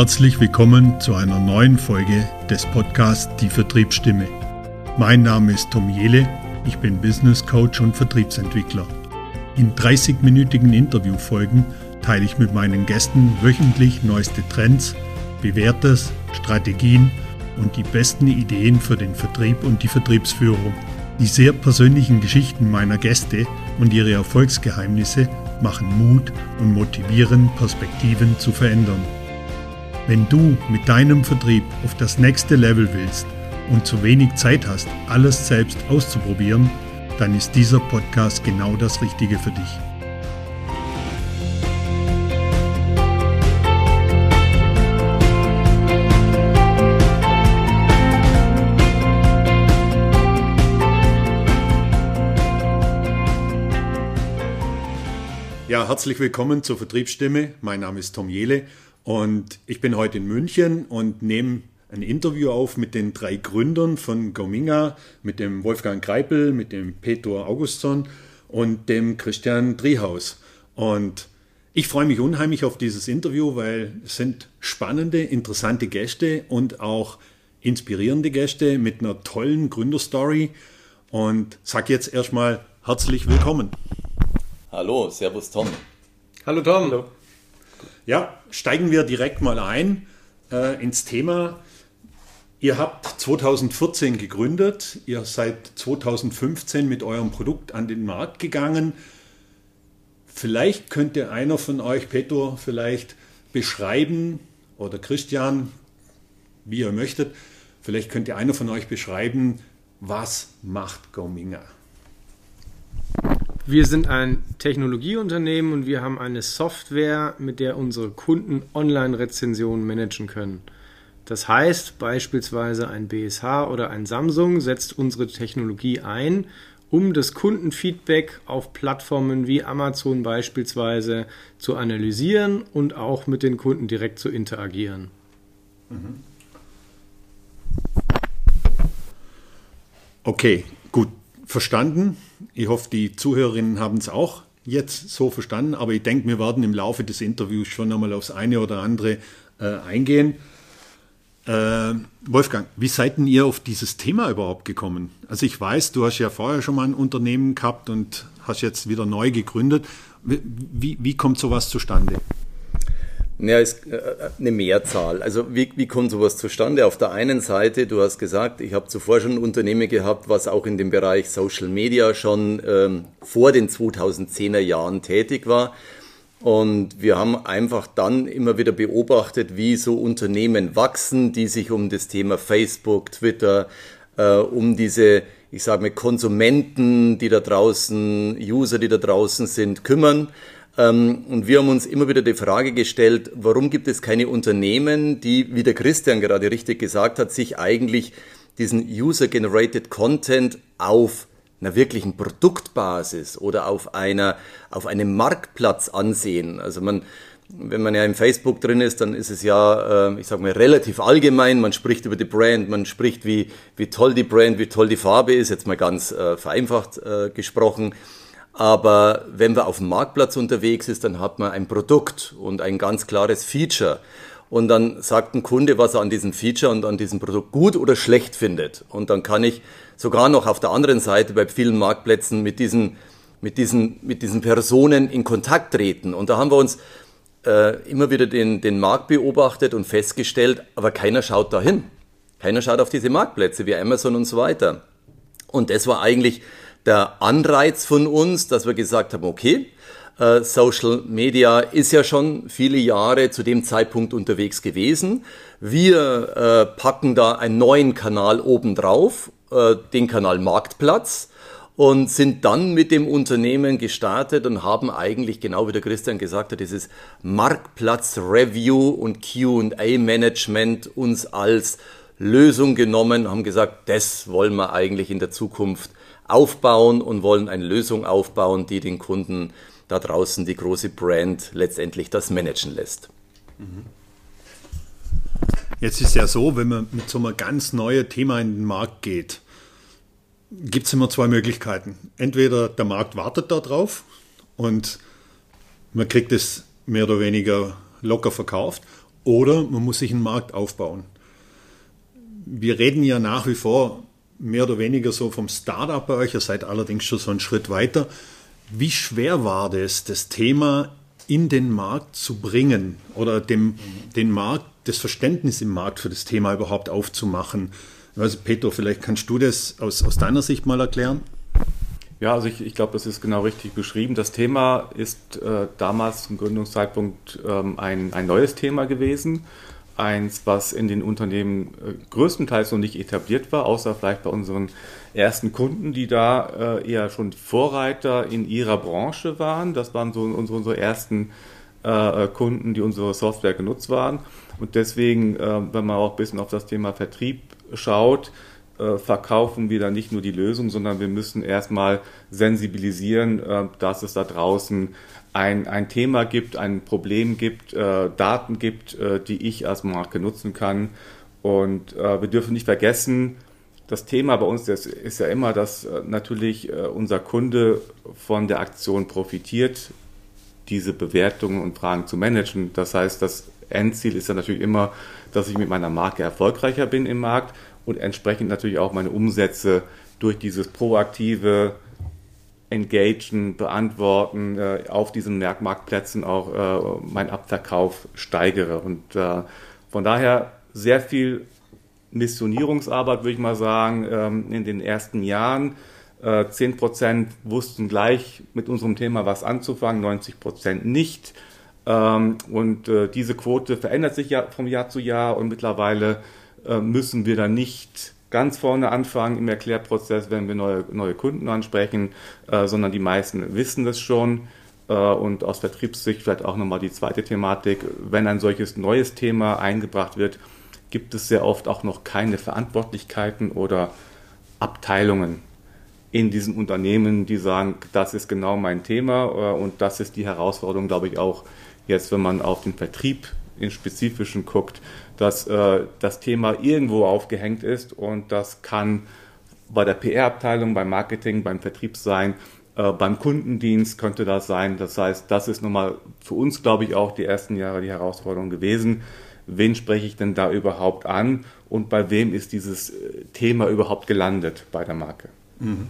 Herzlich willkommen zu einer neuen Folge des Podcasts Die Vertriebsstimme. Mein Name ist Tom Jele, ich bin Business Coach und Vertriebsentwickler. In 30-minütigen Interviewfolgen teile ich mit meinen Gästen wöchentlich neueste Trends, bewährtes, Strategien und die besten Ideen für den Vertrieb und die Vertriebsführung. Die sehr persönlichen Geschichten meiner Gäste und ihre Erfolgsgeheimnisse machen Mut und motivieren, Perspektiven zu verändern. Wenn du mit deinem Vertrieb auf das nächste Level willst und zu wenig Zeit hast, alles selbst auszuprobieren, dann ist dieser Podcast genau das Richtige für dich. Ja, herzlich willkommen zur Vertriebsstimme. Mein Name ist Tom Jele und ich bin heute in München und nehme ein Interview auf mit den drei Gründern von Gominga, mit dem Wolfgang Greipel, mit dem Peter Augustsson und dem Christian Driehaus. Und ich freue mich unheimlich auf dieses Interview, weil es sind spannende, interessante Gäste und auch inspirierende Gäste mit einer tollen Gründerstory. Und sag jetzt erstmal herzlich willkommen. Hallo, Servus Tom. Hallo Tom. Hallo. Ja, steigen wir direkt mal ein äh, ins Thema. Ihr habt 2014 gegründet, ihr seid 2015 mit eurem Produkt an den Markt gegangen. Vielleicht könnte einer von euch, Petro, vielleicht beschreiben, oder Christian, wie ihr möchtet, vielleicht könnte einer von euch beschreiben, was macht Gominga? Wir sind ein Technologieunternehmen und wir haben eine Software, mit der unsere Kunden Online-Rezensionen managen können. Das heißt, beispielsweise ein BSH oder ein Samsung setzt unsere Technologie ein, um das Kundenfeedback auf Plattformen wie Amazon beispielsweise zu analysieren und auch mit den Kunden direkt zu interagieren. Okay, gut verstanden. Ich hoffe, die Zuhörerinnen haben es auch jetzt so verstanden, aber ich denke, wir werden im Laufe des Interviews schon einmal aufs eine oder andere äh, eingehen. Äh, Wolfgang, wie seid denn ihr auf dieses Thema überhaupt gekommen? Also ich weiß, du hast ja vorher schon mal ein Unternehmen gehabt und hast jetzt wieder neu gegründet. Wie, wie kommt sowas zustande? Ja, ist äh, eine Mehrzahl. Also wie, wie kommt sowas zustande? Auf der einen Seite, du hast gesagt, ich habe zuvor schon ein Unternehmen gehabt, was auch in dem Bereich Social Media schon ähm, vor den 2010er Jahren tätig war. Und wir haben einfach dann immer wieder beobachtet, wie so Unternehmen wachsen, die sich um das Thema Facebook, Twitter, äh, um diese, ich sage mal, Konsumenten, die da draußen, User, die da draußen sind, kümmern. Ähm, und wir haben uns immer wieder die Frage gestellt, warum gibt es keine Unternehmen, die, wie der Christian gerade richtig gesagt hat, sich eigentlich diesen User-Generated Content auf einer wirklichen Produktbasis oder auf einer, auf einem Marktplatz ansehen. Also man, wenn man ja im Facebook drin ist, dann ist es ja, äh, ich sage mal, relativ allgemein. Man spricht über die Brand, man spricht, wie, wie toll die Brand, wie toll die Farbe ist, jetzt mal ganz äh, vereinfacht äh, gesprochen. Aber wenn man auf dem Marktplatz unterwegs ist, dann hat man ein Produkt und ein ganz klares Feature. Und dann sagt ein Kunde, was er an diesem Feature und an diesem Produkt gut oder schlecht findet. Und dann kann ich sogar noch auf der anderen Seite bei vielen Marktplätzen mit diesen, mit diesen, mit diesen Personen in Kontakt treten. Und da haben wir uns äh, immer wieder den, den Markt beobachtet und festgestellt, aber keiner schaut dahin. Keiner schaut auf diese Marktplätze wie Amazon und so weiter. Und das war eigentlich der Anreiz von uns, dass wir gesagt haben, okay, äh, Social Media ist ja schon viele Jahre zu dem Zeitpunkt unterwegs gewesen. Wir äh, packen da einen neuen Kanal obendrauf, äh, den Kanal Marktplatz und sind dann mit dem Unternehmen gestartet und haben eigentlich, genau wie der Christian gesagt hat, dieses Marktplatz-Review und QA-Management uns als Lösung genommen, haben gesagt, das wollen wir eigentlich in der Zukunft aufbauen und wollen eine Lösung aufbauen, die den Kunden da draußen die große Brand letztendlich das managen lässt. Jetzt ist ja so, wenn man mit so einem ganz neuen Thema in den Markt geht, gibt es immer zwei Möglichkeiten. Entweder der Markt wartet darauf und man kriegt es mehr oder weniger locker verkauft, oder man muss sich einen Markt aufbauen. Wir reden ja nach wie vor mehr oder weniger so vom Startup bei euch, ihr seid allerdings schon so einen Schritt weiter. Wie schwer war das, das Thema in den Markt zu bringen oder dem, den Markt, das Verständnis im Markt für das Thema überhaupt aufzumachen? Also Petro, vielleicht kannst du das aus, aus deiner Sicht mal erklären? Ja, also ich, ich glaube, das ist genau richtig beschrieben. Das Thema ist äh, damals zum Gründungszeitpunkt ähm, ein, ein neues Thema gewesen. Eins, was in den Unternehmen äh, größtenteils noch nicht etabliert war, außer vielleicht bei unseren ersten Kunden, die da äh, eher schon Vorreiter in ihrer Branche waren. Das waren so unsere, unsere ersten äh, Kunden, die unsere Software genutzt waren. Und deswegen, wenn man auch ein bisschen auf das Thema Vertrieb schaut, verkaufen wir dann nicht nur die Lösung, sondern wir müssen erstmal sensibilisieren, äh, dass es da draußen ein, ein Thema gibt, ein Problem gibt, äh, Daten gibt, die ich als Marke nutzen kann. Und wir dürfen nicht vergessen, das Thema bei uns ist ja immer, dass natürlich unser Kunde von der Aktion profitiert, diese Bewertungen und Fragen zu managen. Das heißt, das Endziel ist ja natürlich immer, dass ich mit meiner Marke erfolgreicher bin im Markt und entsprechend natürlich auch meine Umsätze durch dieses proaktive Engagen, Beantworten äh, auf diesen Marktplätzen auch äh, mein Abverkauf steigere. Und äh, von daher sehr viel Missionierungsarbeit, würde ich mal sagen, ähm, in den ersten Jahren. Äh, zehn Prozent wussten gleich mit unserem Thema was anzufangen, 90 Prozent nicht. Ähm, und äh, diese Quote verändert sich ja vom Jahr zu Jahr und mittlerweile müssen wir dann nicht ganz vorne anfangen im Erklärprozess, wenn wir neue, neue Kunden ansprechen, äh, sondern die meisten wissen das schon. Äh, und aus Vertriebssicht vielleicht auch nochmal die zweite Thematik. Wenn ein solches neues Thema eingebracht wird, gibt es sehr oft auch noch keine Verantwortlichkeiten oder Abteilungen in diesen Unternehmen, die sagen, das ist genau mein Thema äh, und das ist die Herausforderung, glaube ich, auch jetzt, wenn man auf den Vertrieb im Spezifischen guckt, dass äh, das Thema irgendwo aufgehängt ist und das kann bei der PR-Abteilung, beim Marketing, beim Vertrieb sein, äh, beim Kundendienst könnte das sein. Das heißt, das ist nochmal für uns, glaube ich, auch die ersten Jahre die Herausforderung gewesen. Wen spreche ich denn da überhaupt an und bei wem ist dieses äh, Thema überhaupt gelandet bei der Marke? Mhm.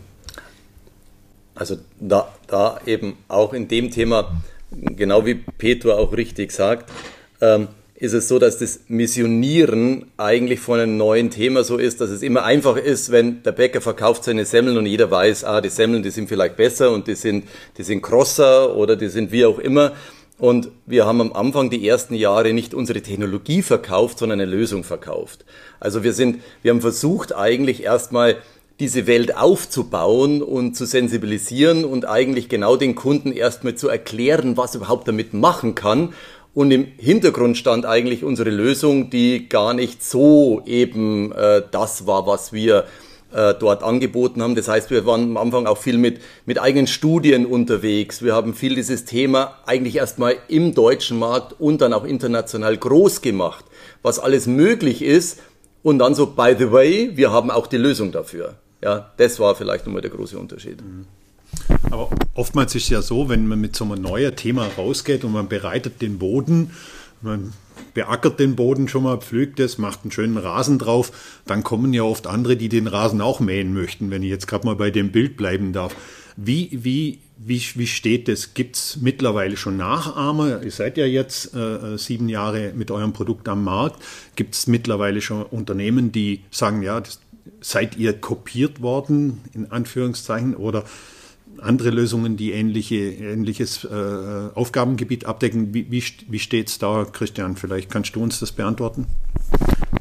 Also da, da eben auch in dem Thema, genau wie Petro auch richtig sagt, ähm, ist es so, dass das Missionieren eigentlich von einem neuen Thema so ist, dass es immer einfach ist, wenn der Bäcker verkauft seine Semmeln und jeder weiß, ah, die Semmeln, die sind vielleicht besser und die sind, die sind crosser oder die sind wie auch immer. Und wir haben am Anfang die ersten Jahre nicht unsere Technologie verkauft, sondern eine Lösung verkauft. Also wir sind, wir haben versucht eigentlich erstmal diese Welt aufzubauen und zu sensibilisieren und eigentlich genau den Kunden erstmal zu erklären, was überhaupt damit machen kann und im Hintergrund stand eigentlich unsere Lösung, die gar nicht so eben äh, das war, was wir äh, dort angeboten haben. Das heißt, wir waren am Anfang auch viel mit, mit eigenen Studien unterwegs. Wir haben viel dieses Thema eigentlich erstmal im deutschen Markt und dann auch international groß gemacht, was alles möglich ist. Und dann so, by the way, wir haben auch die Lösung dafür. Ja, das war vielleicht nochmal der große Unterschied. Mhm. Aber oftmals ist es ja so, wenn man mit so einem neuen Thema rausgeht und man bereitet den Boden, man beackert den Boden schon mal, pflügt es, macht einen schönen Rasen drauf, dann kommen ja oft andere, die den Rasen auch mähen möchten, wenn ich jetzt gerade mal bei dem Bild bleiben darf. Wie, wie, wie, wie steht das? Gibt es mittlerweile schon Nachahmer? Ihr seid ja jetzt äh, sieben Jahre mit eurem Produkt am Markt. Gibt es mittlerweile schon Unternehmen, die sagen, ja, das, seid ihr kopiert worden, in Anführungszeichen, oder andere Lösungen, die ähnliche, ähnliches äh, Aufgabengebiet abdecken. Wie, wie, wie steht es da, Christian? Vielleicht kannst du uns das beantworten?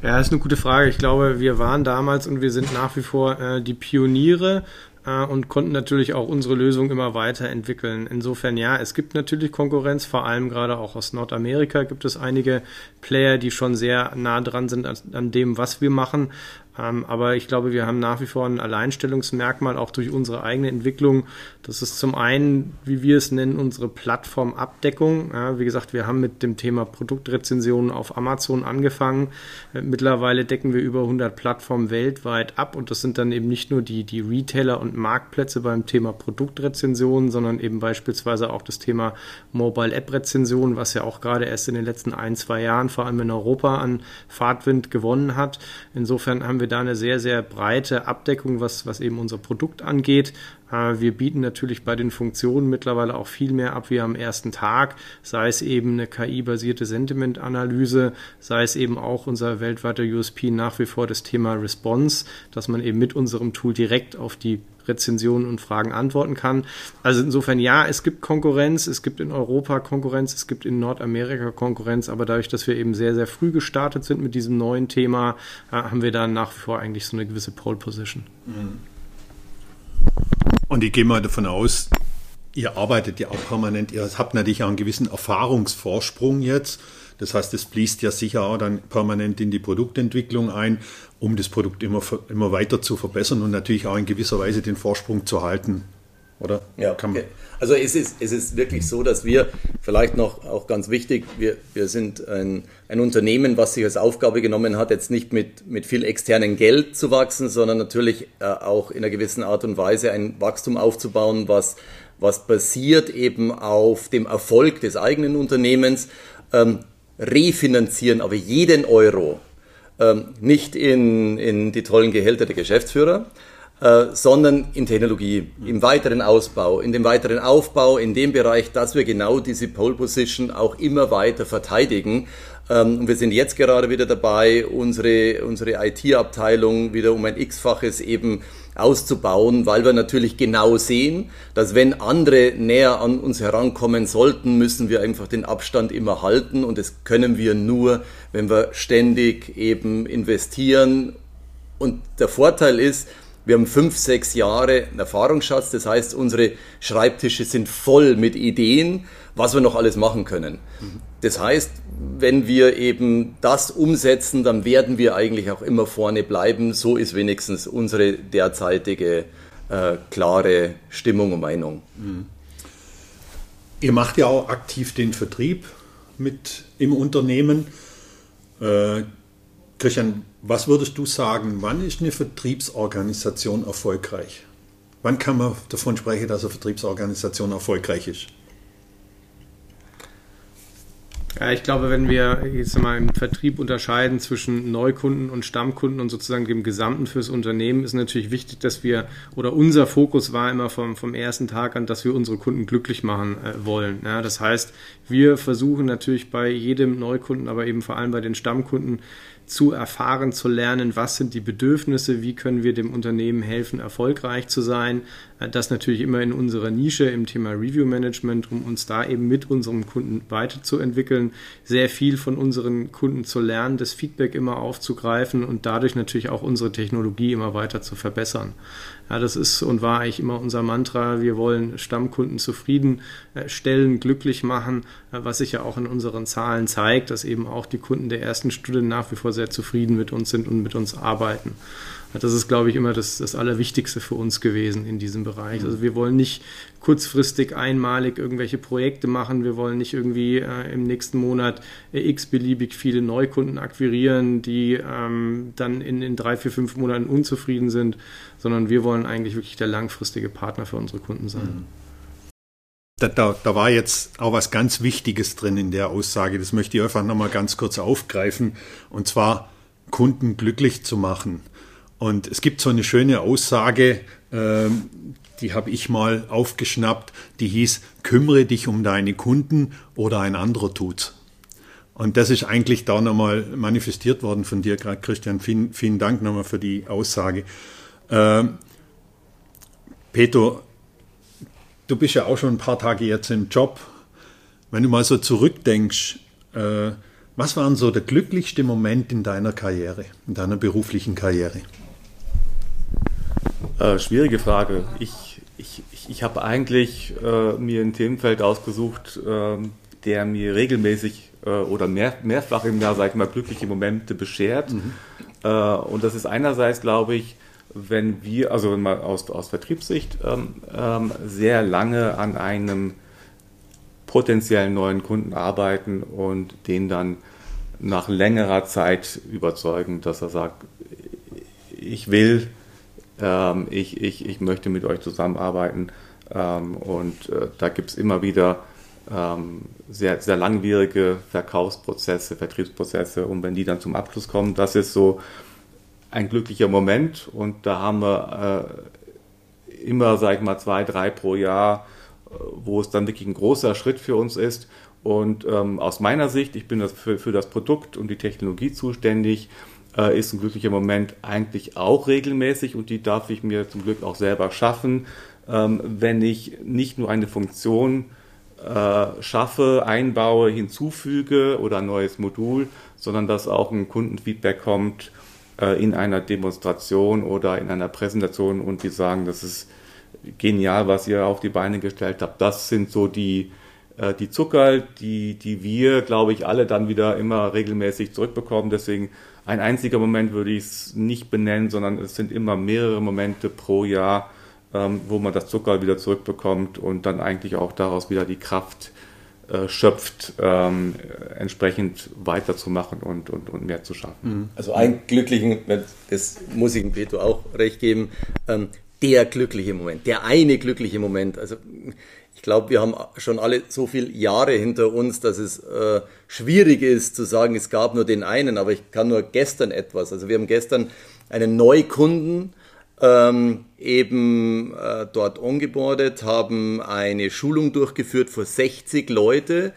Ja, das ist eine gute Frage. Ich glaube, wir waren damals und wir sind nach wie vor äh, die Pioniere äh, und konnten natürlich auch unsere Lösung immer weiterentwickeln. Insofern ja, es gibt natürlich Konkurrenz, vor allem gerade auch aus Nordamerika gibt es einige Player, die schon sehr nah dran sind an, an dem, was wir machen. Ähm, aber ich glaube, wir haben nach wie vor ein Alleinstellungsmerkmal auch durch unsere eigene Entwicklung. Das ist zum einen, wie wir es nennen, unsere Plattformabdeckung. Ja, wie gesagt, wir haben mit dem Thema Produktrezensionen auf Amazon angefangen. Äh, mittlerweile decken wir über 100 Plattformen weltweit ab und das sind dann eben nicht nur die, die Retailer und Marktplätze beim Thema Produktrezensionen, sondern eben beispielsweise auch das Thema Mobile App Rezensionen, was ja auch gerade erst in den letzten ein, zwei Jahren vor allem in Europa an Fahrtwind gewonnen hat. Insofern haben wir da eine sehr, sehr breite Abdeckung, was, was eben unser Produkt angeht. Äh, wir bieten natürlich bei den Funktionen mittlerweile auch viel mehr ab wie am ersten Tag, sei es eben eine KI-basierte Sentimentanalyse, sei es eben auch unser weltweiter USP nach wie vor das Thema Response, dass man eben mit unserem Tool direkt auf die Rezensionen und Fragen antworten kann. Also insofern ja, es gibt Konkurrenz, es gibt in Europa Konkurrenz, es gibt in Nordamerika Konkurrenz, aber dadurch, dass wir eben sehr, sehr früh gestartet sind mit diesem neuen Thema, äh, haben wir da nach wie vor eigentlich so eine gewisse Pole Position. Mhm. Und ich gehe mal davon aus, ihr arbeitet ja auch permanent, ihr habt natürlich auch einen gewissen Erfahrungsvorsprung jetzt. Das heißt, es fließt ja sicher auch dann permanent in die Produktentwicklung ein, um das Produkt immer, immer weiter zu verbessern und natürlich auch in gewisser Weise den Vorsprung zu halten. Oder? Ja, okay. Also es ist, es ist wirklich so, dass wir, vielleicht noch auch ganz wichtig, wir, wir sind ein, ein Unternehmen, was sich als Aufgabe genommen hat, jetzt nicht mit, mit viel externen Geld zu wachsen, sondern natürlich äh, auch in einer gewissen Art und Weise ein Wachstum aufzubauen, was, was basiert eben auf dem Erfolg des eigenen Unternehmens. Ähm, refinanzieren aber jeden Euro ähm, nicht in, in die tollen Gehälter der Geschäftsführer, äh, sondern in Technologie, im weiteren Ausbau, in dem weiteren Aufbau, in dem Bereich, dass wir genau diese Pole Position auch immer weiter verteidigen. Ähm, wir sind jetzt gerade wieder dabei, unsere, unsere IT-Abteilung wieder um ein X-faches eben auszubauen, weil wir natürlich genau sehen, dass wenn andere näher an uns herankommen sollten, müssen wir einfach den Abstand immer halten und das können wir nur, wenn wir ständig eben investieren. Und der Vorteil ist, wir haben fünf, sechs Jahre Erfahrungsschatz, das heißt, unsere Schreibtische sind voll mit Ideen, was wir noch alles machen können. Das heißt, wenn wir eben das umsetzen, dann werden wir eigentlich auch immer vorne bleiben. So ist wenigstens unsere derzeitige äh, klare Stimmung und Meinung. Ihr macht ja auch aktiv den Vertrieb mit im Unternehmen. Äh, Christian, was würdest du sagen, wann ist eine Vertriebsorganisation erfolgreich? Wann kann man davon sprechen, dass eine Vertriebsorganisation erfolgreich ist? Ich glaube, wenn wir jetzt mal im Vertrieb unterscheiden zwischen Neukunden und Stammkunden und sozusagen dem Gesamten fürs Unternehmen, ist natürlich wichtig, dass wir, oder unser Fokus war immer vom, vom ersten Tag an, dass wir unsere Kunden glücklich machen äh, wollen. Ja, das heißt, wir versuchen natürlich bei jedem Neukunden, aber eben vor allem bei den Stammkunden, zu erfahren, zu lernen, was sind die Bedürfnisse, wie können wir dem Unternehmen helfen, erfolgreich zu sein. Äh, das natürlich immer in unserer Nische im Thema Review Management, um uns da eben mit unserem Kunden weiterzuentwickeln, sehr viel von unseren Kunden zu lernen, das Feedback immer aufzugreifen und dadurch natürlich auch unsere Technologie immer weiter zu verbessern. Ja, das ist und war eigentlich immer unser Mantra. Wir wollen Stammkunden zufriedenstellen, äh, glücklich machen, äh, was sich ja auch in unseren Zahlen zeigt, dass eben auch die Kunden der ersten Stunde nach wie vor sehr zufrieden mit uns sind und mit uns arbeiten. Das ist, glaube ich, immer das, das Allerwichtigste für uns gewesen in diesem Bereich. Also wir wollen nicht kurzfristig einmalig irgendwelche Projekte machen. Wir wollen nicht irgendwie äh, im nächsten Monat äh, x-beliebig viele Neukunden akquirieren, die ähm, dann in, in drei, vier, fünf Monaten unzufrieden sind, sondern wir wollen eigentlich wirklich der langfristige Partner für unsere Kunden sein. Mhm. Da, da, da, war jetzt auch was ganz Wichtiges drin in der Aussage. Das möchte ich einfach nochmal ganz kurz aufgreifen. Und zwar Kunden glücklich zu machen. Und es gibt so eine schöne Aussage, ähm, die habe ich mal aufgeschnappt, die hieß, kümmere dich um deine Kunden oder ein anderer tut's. Und das ist eigentlich da nochmal manifestiert worden von dir, gerade Christian. Vielen, vielen Dank nochmal für die Aussage. Ähm, Peter, du bist ja auch schon ein paar Tage jetzt im Job. Wenn du mal so zurückdenkst, äh, was waren so der glücklichste Moment in deiner Karriere, in deiner beruflichen Karriere? Äh, schwierige Frage. Ich, ich, ich, ich habe eigentlich äh, mir ein Themenfeld ausgesucht, äh, der mir regelmäßig äh, oder mehr, mehrfach im Jahr, sag ich mal, glückliche Momente beschert. Mhm. Äh, und das ist einerseits, glaube ich, wenn wir, also mal aus, aus Vertriebssicht, ähm, ähm, sehr lange an einem potenziellen neuen Kunden arbeiten und den dann nach längerer Zeit überzeugen, dass er sagt, ich will, ähm, ich, ich, ich möchte mit euch zusammenarbeiten. Ähm, und äh, da gibt es immer wieder ähm, sehr, sehr langwierige Verkaufsprozesse, Vertriebsprozesse. Und wenn die dann zum Abschluss kommen, das ist so ein glücklicher Moment. Und da haben wir äh, immer, sag ich mal, zwei, drei pro Jahr, äh, wo es dann wirklich ein großer Schritt für uns ist. Und ähm, aus meiner Sicht, ich bin das für, für das Produkt und die Technologie zuständig, äh, ist ein glücklicher Moment eigentlich auch regelmäßig und die darf ich mir zum Glück auch selber schaffen, ähm, wenn ich nicht nur eine Funktion äh, schaffe, einbaue, hinzufüge oder ein neues Modul, sondern dass auch ein Kundenfeedback kommt äh, in einer Demonstration oder in einer Präsentation und die sagen, das ist genial, was ihr auf die Beine gestellt habt. Das sind so die, äh, die Zucker, die, die wir, glaube ich, alle dann wieder immer regelmäßig zurückbekommen. Deswegen ein einziger Moment würde ich es nicht benennen, sondern es sind immer mehrere Momente pro Jahr, ähm, wo man das Zucker wieder zurückbekommt und dann eigentlich auch daraus wieder die Kraft äh, schöpft, ähm, entsprechend weiterzumachen und, und, und mehr zu schaffen. Mhm. Also ein glücklichen, das muss ich dem Peter auch recht geben, ähm, der glückliche Moment, der eine glückliche Moment. Also ich glaube, wir haben schon alle so viele Jahre hinter uns, dass es äh, schwierig ist zu sagen, es gab nur den einen, aber ich kann nur gestern etwas. Also wir haben gestern einen Neukunden ähm, eben äh, dort ongeboardet, haben eine Schulung durchgeführt für 60 Leute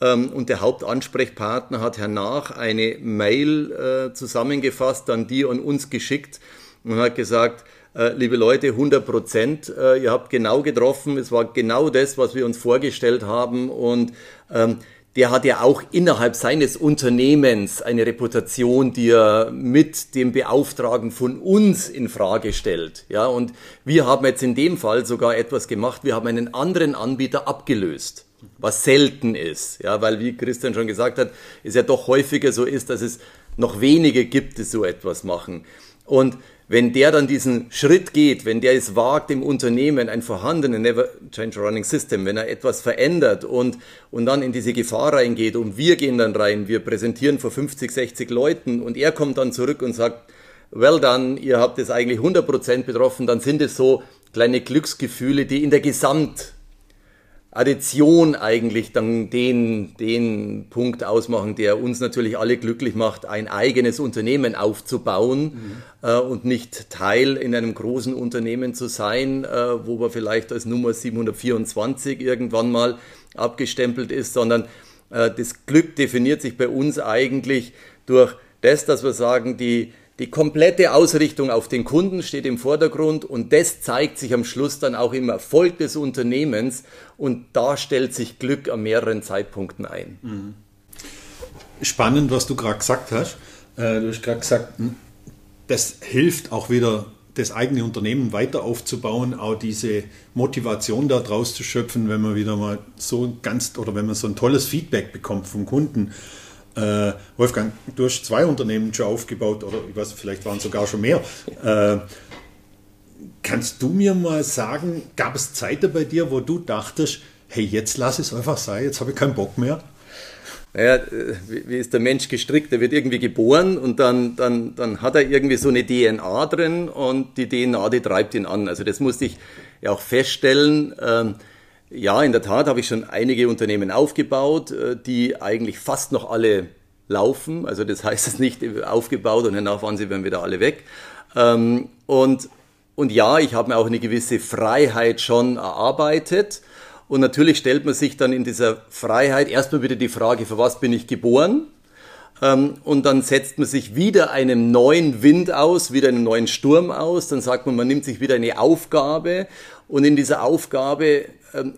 ähm, und der Hauptansprechpartner hat hernach eine Mail äh, zusammengefasst, dann die an uns geschickt und hat gesagt, äh, liebe Leute, 100 Prozent. Äh, ihr habt genau getroffen. Es war genau das, was wir uns vorgestellt haben. Und ähm, der hat ja auch innerhalb seines Unternehmens eine Reputation, die er mit dem Beauftragen von uns in Frage stellt. Ja, und wir haben jetzt in dem Fall sogar etwas gemacht. Wir haben einen anderen Anbieter abgelöst, was selten ist. Ja, weil wie Christian schon gesagt hat, es ja doch häufiger so ist, dass es noch wenige gibt, die so etwas machen. Und wenn der dann diesen Schritt geht, wenn der es wagt, im Unternehmen ein vorhandenes Never Change Running System, wenn er etwas verändert und, und dann in diese Gefahr reingeht und wir gehen dann rein, wir präsentieren vor 50, 60 Leuten und er kommt dann zurück und sagt, well done, ihr habt es eigentlich 100% betroffen, dann sind es so kleine Glücksgefühle, die in der Gesamt Addition eigentlich dann den, den Punkt ausmachen, der uns natürlich alle glücklich macht, ein eigenes Unternehmen aufzubauen mhm. äh, und nicht Teil in einem großen Unternehmen zu sein, äh, wo man vielleicht als Nummer 724 irgendwann mal abgestempelt ist, sondern äh, das Glück definiert sich bei uns eigentlich durch das, dass wir sagen, die, die komplette Ausrichtung auf den Kunden steht im Vordergrund und das zeigt sich am Schluss dann auch im Erfolg des Unternehmens und da stellt sich Glück an mehreren Zeitpunkten ein. Mhm. Spannend, was du gerade gesagt hast. Äh, du hast gerade gesagt, hm, das hilft auch wieder, das eigene Unternehmen weiter aufzubauen, auch diese Motivation daraus zu schöpfen, wenn man wieder mal so ganz oder wenn man so ein tolles Feedback bekommt vom Kunden äh, Wolfgang, du hast zwei Unternehmen schon aufgebaut oder ich weiß, vielleicht waren es sogar schon mehr. Äh, kannst du mir mal sagen, gab es Zeiten bei dir, wo du dachtest, hey, jetzt lass es einfach sein, jetzt habe ich keinen Bock mehr? Naja, wie ist der Mensch gestrickt? Er wird irgendwie geboren und dann, dann, dann hat er irgendwie so eine DNA drin und die DNA, die treibt ihn an. Also das musste ich ja auch feststellen. Ähm, ja, in der Tat habe ich schon einige Unternehmen aufgebaut, äh, die eigentlich fast noch alle laufen. Also das heißt es nicht aufgebaut und danach waren sie wieder alle weg. Ähm, und, und ja, ich habe mir auch eine gewisse Freiheit schon erarbeitet. Und natürlich stellt man sich dann in dieser Freiheit erstmal wieder die Frage, für was bin ich geboren? Ähm, und dann setzt man sich wieder einem neuen Wind aus, wieder einem neuen Sturm aus. Dann sagt man, man nimmt sich wieder eine Aufgabe. Und in dieser Aufgabe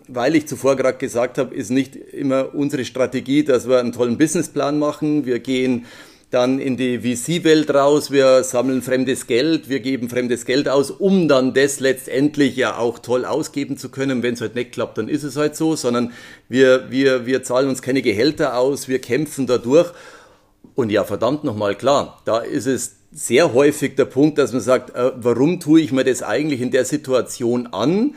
weil ich zuvor gerade gesagt habe, ist nicht immer unsere Strategie, dass wir einen tollen Businessplan machen. Wir gehen dann in die VC-Welt raus, wir sammeln fremdes Geld, wir geben fremdes Geld aus, um dann das letztendlich ja auch toll ausgeben zu können. Wenn es halt nicht klappt, dann ist es halt so, sondern wir, wir, wir zahlen uns keine Gehälter aus, wir kämpfen dadurch. Und ja, verdammt nochmal, klar, da ist es sehr häufig der Punkt, dass man sagt, äh, warum tue ich mir das eigentlich in der Situation an?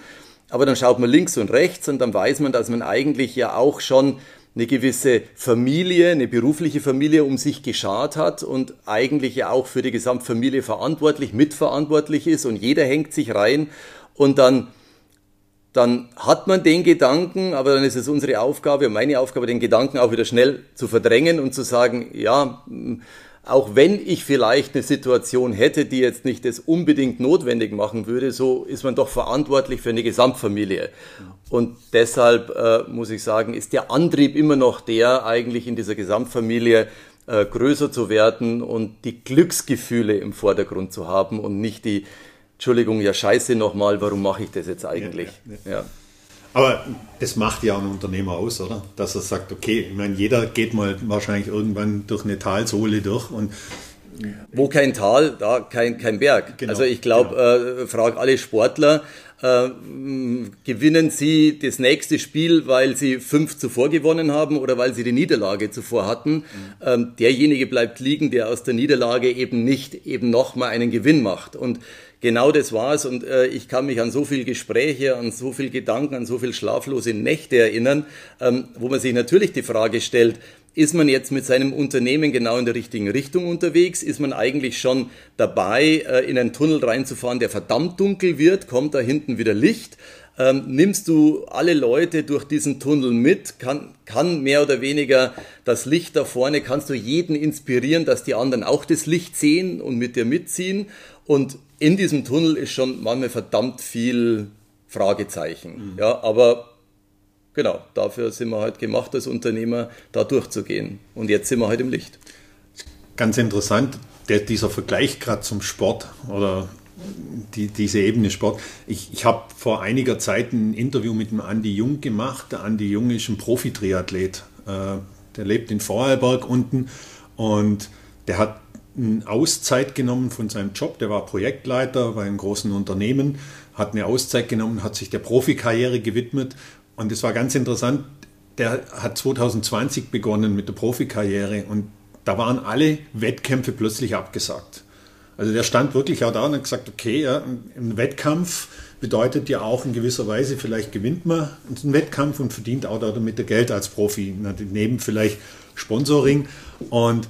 Aber dann schaut man links und rechts und dann weiß man, dass man eigentlich ja auch schon eine gewisse Familie, eine berufliche Familie um sich geschart hat und eigentlich ja auch für die Gesamtfamilie verantwortlich, mitverantwortlich ist und jeder hängt sich rein und dann dann hat man den Gedanken, aber dann ist es unsere Aufgabe meine Aufgabe, den Gedanken auch wieder schnell zu verdrängen und zu sagen, ja, auch wenn ich vielleicht eine Situation hätte, die jetzt nicht das unbedingt notwendig machen würde, so ist man doch verantwortlich für eine Gesamtfamilie. Und deshalb äh, muss ich sagen, ist der Antrieb immer noch der, eigentlich in dieser Gesamtfamilie äh, größer zu werden und die Glücksgefühle im Vordergrund zu haben und nicht die, Entschuldigung, ja scheiße nochmal, warum mache ich das jetzt eigentlich? Ja, ja, ja. Aber das macht ja ein Unternehmer aus, oder? Dass er sagt, okay, ich meine, jeder geht mal wahrscheinlich irgendwann durch eine Talsohle durch und wo kein Tal, da kein, kein Berg. Genau, also ich glaube, genau. äh, frag alle Sportler, äh, gewinnen sie das nächste Spiel, weil sie fünf zuvor gewonnen haben oder weil sie die Niederlage zuvor hatten. Mhm. Ähm, derjenige bleibt liegen, der aus der Niederlage eben nicht eben nochmal einen Gewinn macht. Und genau das war's. Und äh, ich kann mich an so viele Gespräche, an so viele Gedanken, an so viele schlaflose Nächte erinnern, ähm, wo man sich natürlich die Frage stellt, ist man jetzt mit seinem Unternehmen genau in der richtigen Richtung unterwegs? Ist man eigentlich schon dabei, äh, in einen Tunnel reinzufahren, der verdammt dunkel wird? Kommt da hinten wieder Licht? Ähm, nimmst du alle Leute durch diesen Tunnel mit? Kann, kann mehr oder weniger das Licht da vorne, kannst du jeden inspirieren, dass die anderen auch das Licht sehen und mit dir mitziehen? Und in diesem Tunnel ist schon manchmal verdammt viel Fragezeichen. Mhm. Ja, aber genau, dafür sind wir halt gemacht als Unternehmer, da durchzugehen. Und jetzt sind wir halt im Licht. Ganz interessant, der, dieser Vergleich gerade zum Sport oder die, diese Ebene Sport. Ich, ich habe vor einiger Zeit ein Interview mit dem Andi Jung gemacht. Der Andi Jung ist ein Profi-Triathlet. Äh, der lebt in Vorarlberg unten und der hat eine Auszeit genommen von seinem Job. Der war Projektleiter bei einem großen Unternehmen, hat eine Auszeit genommen, hat sich der Profikarriere gewidmet. Und es war ganz interessant. Der hat 2020 begonnen mit der Profikarriere und da waren alle Wettkämpfe plötzlich abgesagt. Also der stand wirklich auch da und hat gesagt, okay, ja, ein Wettkampf bedeutet ja auch in gewisser Weise, vielleicht gewinnt man einen Wettkampf und verdient auch damit Geld als Profi. Neben vielleicht Sponsoring. Und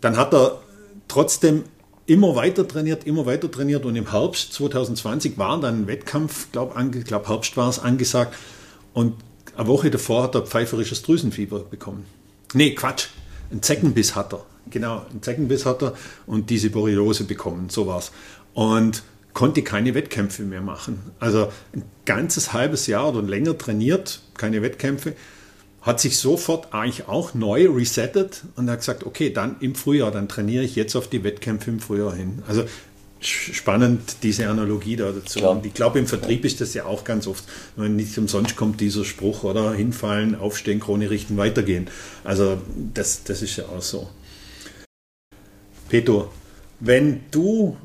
dann hat er trotzdem immer weiter trainiert, immer weiter trainiert und im Herbst 2020 war dann ein Wettkampf, glaube glaub, Herbst war es angesagt und eine Woche davor hat er pfeiferisches Drüsenfieber bekommen. Nee, Quatsch, ein Zeckenbiss hat er. Genau, ein Zeckenbiss hat er und diese Borreliose bekommen, so war's. Und konnte keine Wettkämpfe mehr machen. Also ein ganzes halbes Jahr oder länger trainiert, keine Wettkämpfe hat sich sofort eigentlich auch neu resettet und hat gesagt, okay, dann im Frühjahr, dann trainiere ich jetzt auf die Wettkämpfe im Frühjahr hin. Also spannend, diese Analogie da dazu. Klar. Und ich glaube, im Vertrieb ist das ja auch ganz oft, wenn nicht umsonst kommt dieser Spruch, oder hinfallen, aufstehen, Krone richten, weitergehen. Also das, das ist ja auch so. Peter, wenn du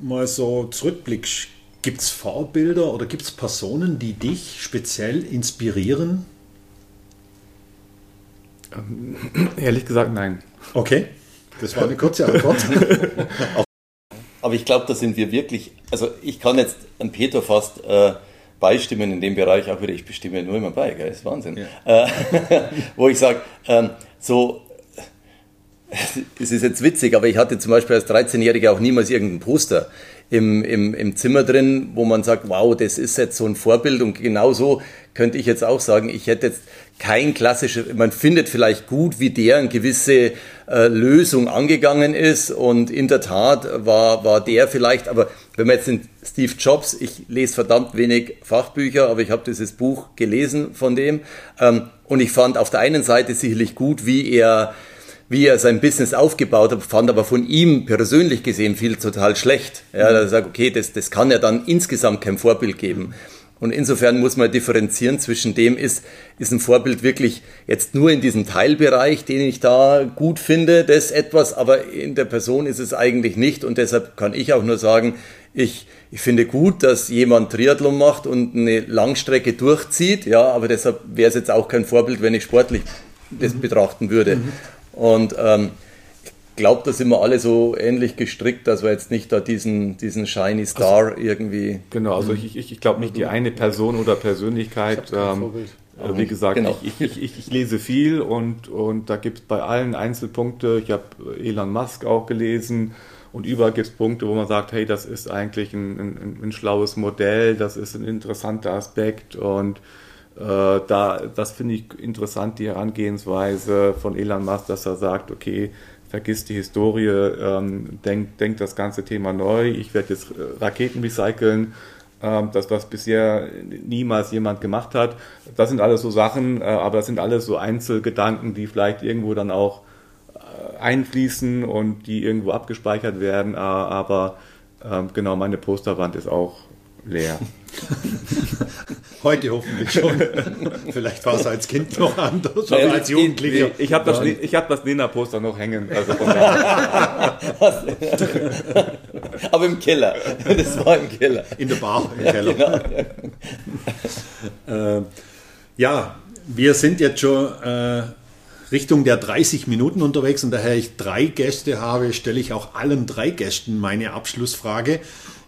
mal so zurückblickst, gibt es Vorbilder oder gibt es Personen, die dich speziell inspirieren? Ähm, ehrlich gesagt, nein. Okay, das war eine kurze Antwort. Aber ich glaube, da sind wir wirklich, also ich kann jetzt an Peter fast äh, beistimmen in dem Bereich, auch wieder, ich bestimme nur immer bei, gell? das ist Wahnsinn. Ja. Äh, wo ich sage, ähm, so, es ist jetzt witzig, aber ich hatte zum Beispiel als 13-Jähriger auch niemals irgendein Poster im, im, im Zimmer drin, wo man sagt, wow, das ist jetzt so ein Vorbild. Und genauso könnte ich jetzt auch sagen, ich hätte jetzt kein klassisches, man findet vielleicht gut, wie der eine gewisse äh, Lösung angegangen ist. Und in der Tat war, war der vielleicht, aber wenn man jetzt den Steve Jobs, ich lese verdammt wenig Fachbücher, aber ich habe dieses Buch gelesen von dem ähm, und ich fand auf der einen Seite sicherlich gut, wie er wie er sein Business aufgebaut hat, fand aber von ihm persönlich gesehen viel total schlecht. Ja, er sagt, okay, das, das kann ja dann insgesamt kein Vorbild geben. Und insofern muss man differenzieren zwischen dem, ist, ist ein Vorbild wirklich jetzt nur in diesem Teilbereich, den ich da gut finde, das etwas, aber in der Person ist es eigentlich nicht. Und deshalb kann ich auch nur sagen, ich, ich finde gut, dass jemand Triathlon macht und eine Langstrecke durchzieht, ja, aber deshalb wäre es jetzt auch kein Vorbild, wenn ich sportlich das mhm. betrachten würde. Mhm. Und ähm, glaube, da sind wir alle so ähnlich gestrickt, dass wir jetzt nicht da diesen, diesen Shiny Star also, irgendwie. Genau, also ich, ich, ich glaube nicht die eine Person oder Persönlichkeit. Ähm, äh, wie gesagt, genau. ich, ich, ich, ich, lese viel und, und da gibt es bei allen Einzelpunkte. Ich habe Elon Musk auch gelesen und überall gibt es Punkte, wo man sagt, hey, das ist eigentlich ein, ein, ein schlaues Modell, das ist ein interessanter Aspekt und da, das finde ich interessant, die Herangehensweise von Elon Musk, dass er sagt, okay, vergiss die Historie, ähm, denk, denk das ganze Thema neu, ich werde jetzt äh, Raketen recyceln, ähm, das, was bisher niemals jemand gemacht hat. Das sind alles so Sachen, äh, aber das sind alles so Einzelgedanken, die vielleicht irgendwo dann auch äh, einfließen und die irgendwo abgespeichert werden, äh, aber ähm, genau, meine Posterwand ist auch leer. Heute hoffentlich schon. Vielleicht war es als Kind noch anders, aber als Jugendlicher. Ich, ich habe das, hab das Lena-Poster noch hängen. Also aber im Keller. Das war im Keller. In der Bar im Keller. Ja, genau. äh, ja wir sind jetzt schon äh, Richtung der 30 Minuten unterwegs und daher ich drei Gäste habe, stelle ich auch allen drei Gästen meine Abschlussfrage.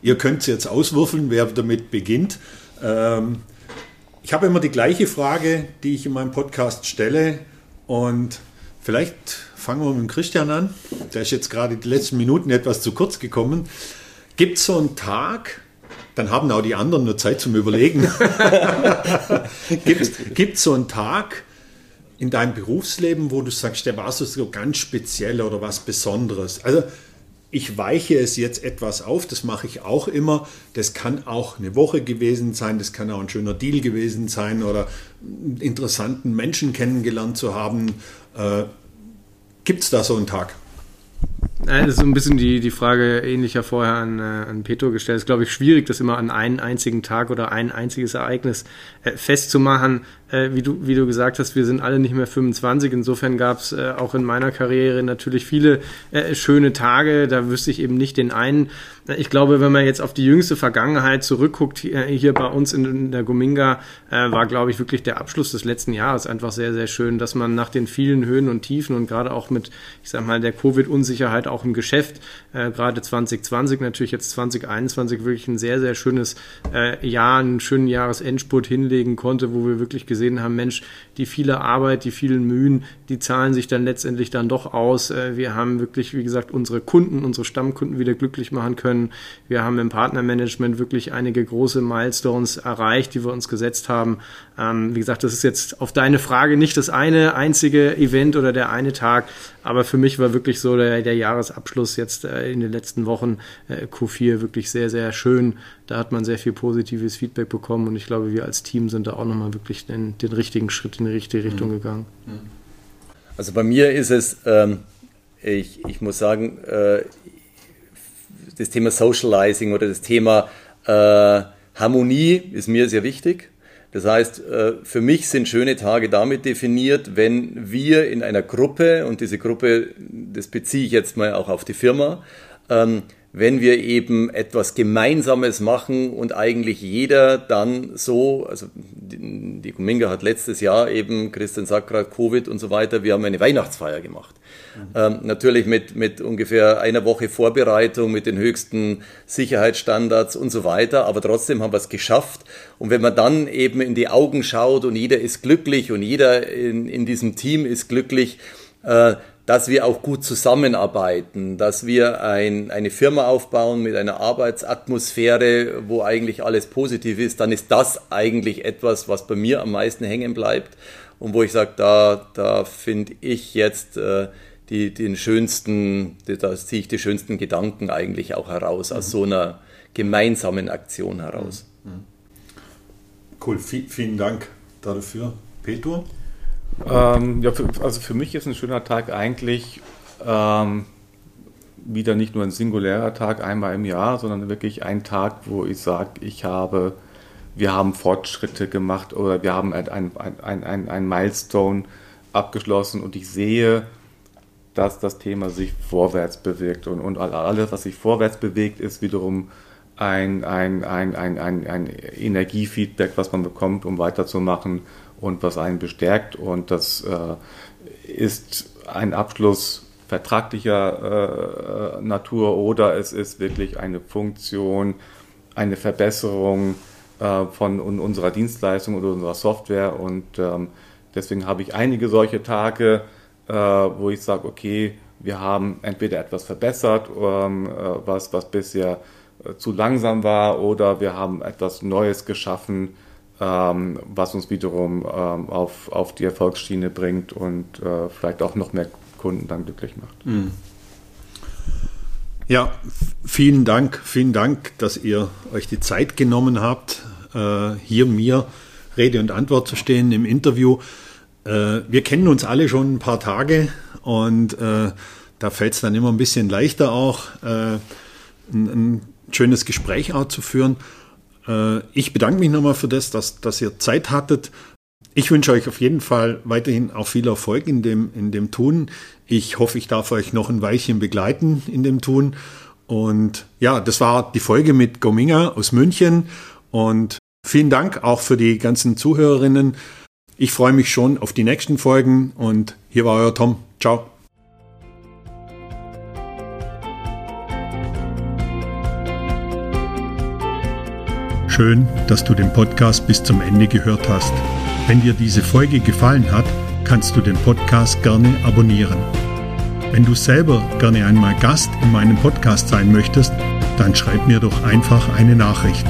Ihr könnt es jetzt auswürfeln, wer damit beginnt. Ähm, ich habe immer die gleiche Frage, die ich in meinem Podcast stelle. Und vielleicht fangen wir mit Christian an. Der ist jetzt gerade die letzten Minuten etwas zu kurz gekommen. Gibt es so einen Tag, dann haben auch die anderen nur Zeit zum Überlegen. Gibt es so einen Tag in deinem Berufsleben, wo du sagst, der war so ganz speziell oder was Besonderes? Also ich weiche es jetzt etwas auf, das mache ich auch immer. Das kann auch eine Woche gewesen sein, das kann auch ein schöner Deal gewesen sein oder einen interessanten Menschen kennengelernt zu haben. Äh, Gibt es da so einen Tag? Das ist so ein bisschen die, die Frage ähnlicher vorher an, äh, an Petro gestellt. Es ist, glaube ich, schwierig, das immer an einen einzigen Tag oder ein einziges Ereignis äh, festzumachen äh, wie, du, wie du gesagt hast, wir sind alle nicht mehr 25. Insofern gab es äh, auch in meiner Karriere natürlich viele äh, schöne Tage. Da wüsste ich eben nicht den einen. Ich glaube, wenn man jetzt auf die jüngste Vergangenheit zurückguckt, hier, hier bei uns in, in der Gominga, äh, war, glaube ich, wirklich der Abschluss des letzten Jahres einfach sehr, sehr schön, dass man nach den vielen Höhen und Tiefen und gerade auch mit, ich sag mal, der Covid-Unsicherheit auch im Geschäft, äh, gerade 2020, natürlich jetzt 2021 wirklich ein sehr, sehr schönes äh, Jahr, einen schönen Jahresendspurt hinlegen konnte, wo wir wirklich gesehen gesehen haben, Mensch, die viele Arbeit, die vielen Mühen, die zahlen sich dann letztendlich dann doch aus. Äh, wir haben wirklich, wie gesagt, unsere Kunden, unsere Stammkunden wieder glücklich machen können. Wir haben im Partnermanagement wirklich einige große Milestones erreicht, die wir uns gesetzt haben. Ähm, wie gesagt, das ist jetzt auf deine Frage nicht das eine einzige Event oder der eine Tag, aber für mich war wirklich so der, der Jahresabschluss jetzt äh, in den letzten Wochen äh, Q4 wirklich sehr, sehr schön. Da hat man sehr viel positives Feedback bekommen und ich glaube, wir als Team sind da auch nochmal wirklich den, den richtigen Schritt in die richtige Richtung mhm. gegangen. Also bei mir ist es, ähm, ich, ich muss sagen, äh, das Thema Socializing oder das Thema äh, Harmonie ist mir sehr wichtig. Das heißt, äh, für mich sind schöne Tage damit definiert, wenn wir in einer Gruppe, und diese Gruppe, das beziehe ich jetzt mal auch auf die Firma, ähm, wenn wir eben etwas Gemeinsames machen und eigentlich jeder dann so, also die Kuminga hat letztes Jahr eben, Christian Sakra, Covid und so weiter, wir haben eine Weihnachtsfeier gemacht. Mhm. Ähm, natürlich mit, mit ungefähr einer Woche Vorbereitung, mit den höchsten Sicherheitsstandards und so weiter, aber trotzdem haben wir es geschafft. Und wenn man dann eben in die Augen schaut und jeder ist glücklich und jeder in, in diesem Team ist glücklich, äh, dass wir auch gut zusammenarbeiten, dass wir ein, eine Firma aufbauen mit einer Arbeitsatmosphäre, wo eigentlich alles positiv ist, dann ist das eigentlich etwas, was bei mir am meisten hängen bleibt und wo ich sage, da, da finde ich jetzt äh, die, den schönsten, da ziehe ich die schönsten Gedanken eigentlich auch heraus, aus mhm. so einer gemeinsamen Aktion heraus. Mhm. Cool, vielen Dank dafür. Peter? Ähm, ja, für, also für mich ist ein schöner Tag eigentlich ähm, wieder nicht nur ein singulärer Tag einmal im Jahr, sondern wirklich ein Tag, wo ich sage, ich habe, wir haben Fortschritte gemacht oder wir haben ein, ein, ein, ein, ein Milestone abgeschlossen und ich sehe, dass das Thema sich vorwärts bewegt und, und alles, was sich vorwärts bewegt, ist wiederum ein, ein, ein, ein, ein, ein Energiefeedback, was man bekommt, um weiterzumachen und was einen bestärkt. Und das äh, ist ein Abschluss vertraglicher äh, Natur oder es ist wirklich eine Funktion, eine Verbesserung äh, von unserer Dienstleistung oder unserer Software. Und ähm, deswegen habe ich einige solche Tage, äh, wo ich sage, okay, wir haben entweder etwas verbessert, ähm, äh, was, was bisher äh, zu langsam war, oder wir haben etwas Neues geschaffen, ähm, was uns wiederum ähm, auf, auf die Erfolgsschiene bringt und äh, vielleicht auch noch mehr Kunden dann glücklich macht. Mhm. Ja, vielen Dank, vielen Dank, dass ihr euch die Zeit genommen habt, äh, hier mir Rede und Antwort zu stehen im Interview. Äh, wir kennen uns alle schon ein paar Tage und äh, da fällt es dann immer ein bisschen leichter auch, äh, ein, ein, schönes Gespräch auch zu führen. Äh, ich bedanke mich nochmal für das, dass, dass ihr Zeit hattet. Ich wünsche euch auf jeden Fall weiterhin auch viel Erfolg in dem, in dem Tun. Ich hoffe, ich darf euch noch ein Weilchen begleiten in dem Tun. Und ja, das war die Folge mit Gominga aus München. Und vielen Dank auch für die ganzen Zuhörerinnen. Ich freue mich schon auf die nächsten Folgen. Und hier war euer Tom. Ciao. Schön, dass du den Podcast bis zum Ende gehört hast. Wenn dir diese Folge gefallen hat, kannst du den Podcast gerne abonnieren. Wenn du selber gerne einmal Gast in meinem Podcast sein möchtest, dann schreib mir doch einfach eine Nachricht.